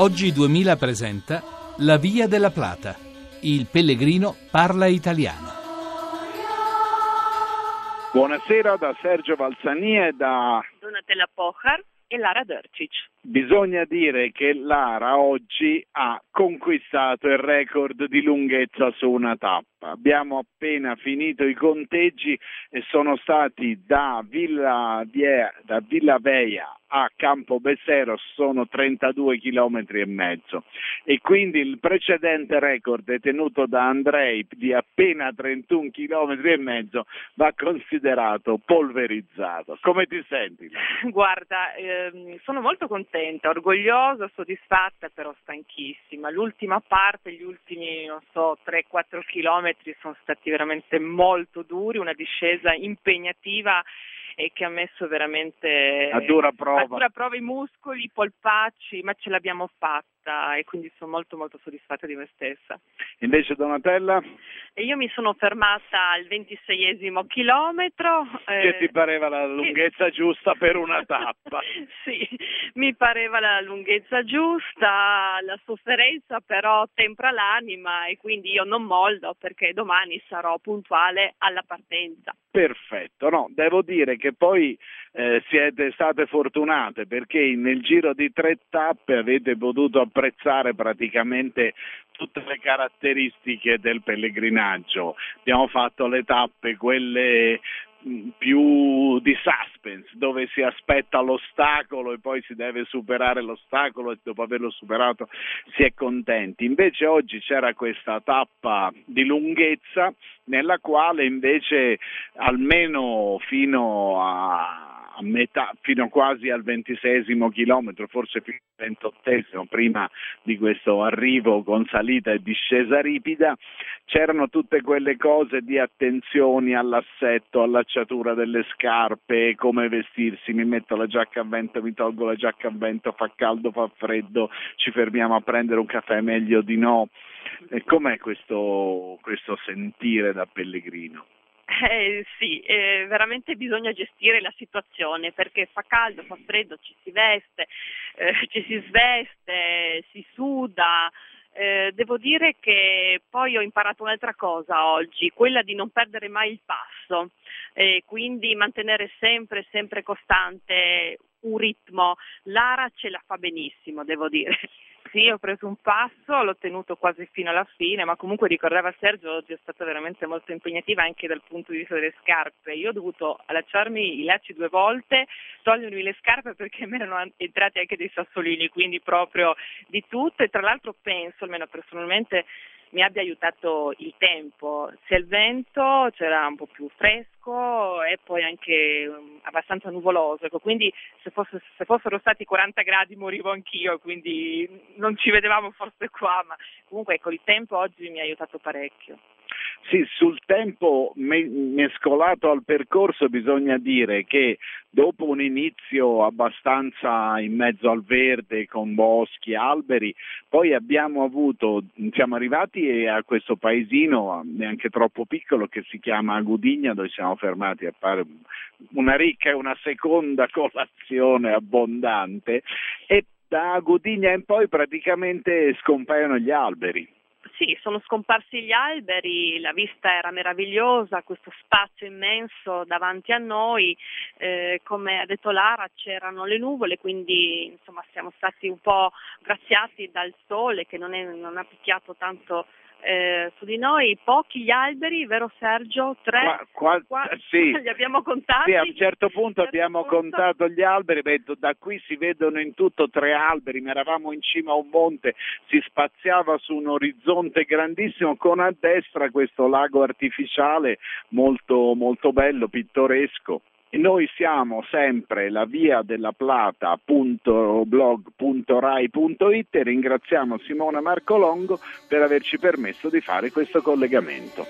Oggi 2000 presenta La Via della Plata. Il pellegrino parla italiano. Buonasera da Sergio Valsania e da Donatella Pochar e Lara Dercic. Bisogna dire che Lara oggi ha conquistato il record di lunghezza su una tappa. Abbiamo appena finito i conteggi e sono stati da Villa, Vie, da Villa Veia a Campo Bessero sono 32 km e mezzo e quindi il precedente record detenuto da Andrei di appena 31 km e mezzo va considerato polverizzato. Come ti senti? Guarda, ehm, sono molto contenta, orgogliosa, soddisfatta, però stanchissima. L'ultima parte, gli ultimi, non so, 3-4 km sono stati veramente molto duri, una discesa impegnativa e che ha messo veramente a dura prova, a dura prova i muscoli, i polpacci, ma ce l'abbiamo fatta e quindi sono molto molto soddisfatta di me stessa. Invece Donatella? E io mi sono fermata al ventiseiesimo chilometro. Che eh, ti pareva la lunghezza che... giusta per una tappa? sì, mi pareva la lunghezza giusta, la sofferenza però tempra l'anima e quindi io non mollo perché domani sarò puntuale alla partenza. Perfetto, no, devo dire che poi eh, siete state fortunate perché nel giro di tre tappe avete potuto apprezzare praticamente tutte le caratteristiche del pellegrinaggio. Abbiamo fatto le tappe, quelle più di suspense, dove si aspetta l'ostacolo e poi si deve superare l'ostacolo e dopo averlo superato si è contenti. Invece oggi c'era questa tappa di lunghezza nella quale invece almeno fino a a metà, fino quasi al ventisesimo chilometro, forse fino al ventottesimo, prima di questo arrivo con salita e discesa ripida, c'erano tutte quelle cose di attenzioni all'assetto, allacciatura delle scarpe, come vestirsi, mi metto la giacca a vento, mi tolgo la giacca a vento, fa caldo, fa freddo, ci fermiamo a prendere un caffè, meglio di no. E com'è questo, questo sentire da pellegrino? Eh, sì, eh, veramente bisogna gestire la situazione perché fa caldo, fa freddo, ci si veste, eh, ci si sveste, si suda. Eh, devo dire che poi ho imparato un'altra cosa oggi, quella di non perdere mai il passo, quindi mantenere sempre, sempre costante un ritmo. Lara ce la fa benissimo, devo dire. Sì, ho preso un passo, l'ho tenuto quasi fino alla fine, ma comunque ricordava Sergio, oggi è stata veramente molto impegnativa anche dal punto di vista delle scarpe. Io ho dovuto allacciarmi i lacci due volte, togliermi le scarpe perché mi erano entrati anche dei sassolini, quindi proprio di tutto e tra l'altro penso, almeno personalmente, mi abbia aiutato il tempo, sia il vento, c'era un po' più fresco e poi anche um, abbastanza nuvoloso, ecco, quindi se, fosse, se, fossero stati 40 gradi morivo anch'io, quindi non ci vedevamo forse qua, ma comunque ecco, il tempo oggi mi ha aiutato parecchio. Sì, sul tempo mescolato al percorso bisogna dire che dopo un inizio abbastanza in mezzo al verde con boschi, alberi, poi abbiamo avuto, siamo arrivati a questo paesino neanche troppo piccolo che si chiama Agudigna dove siamo fermati a fare una ricca e una seconda colazione abbondante e da Agudigna in poi praticamente scompaiono gli alberi sì, sono scomparsi gli alberi, la vista era meravigliosa, questo spazio immenso davanti a noi, eh, come ha detto Lara c'erano le nuvole, quindi insomma siamo stati un po' graziati dal sole che non, è, non ha picchiato tanto eh, su di noi pochi gli alberi, vero Sergio? Tre? Qua, qua, qua, sì. li abbiamo contati? Sì, a un certo punto certo abbiamo punto... contato gli alberi, vedo, da qui si vedono in tutto tre alberi, ma eravamo in cima a un monte, si spaziava su un orizzonte grandissimo con a destra questo lago artificiale molto, molto bello, pittoresco. Noi siamo sempre la via della plata.blog.rai.it e ringraziamo Simona Marcolongo per averci permesso di fare questo collegamento.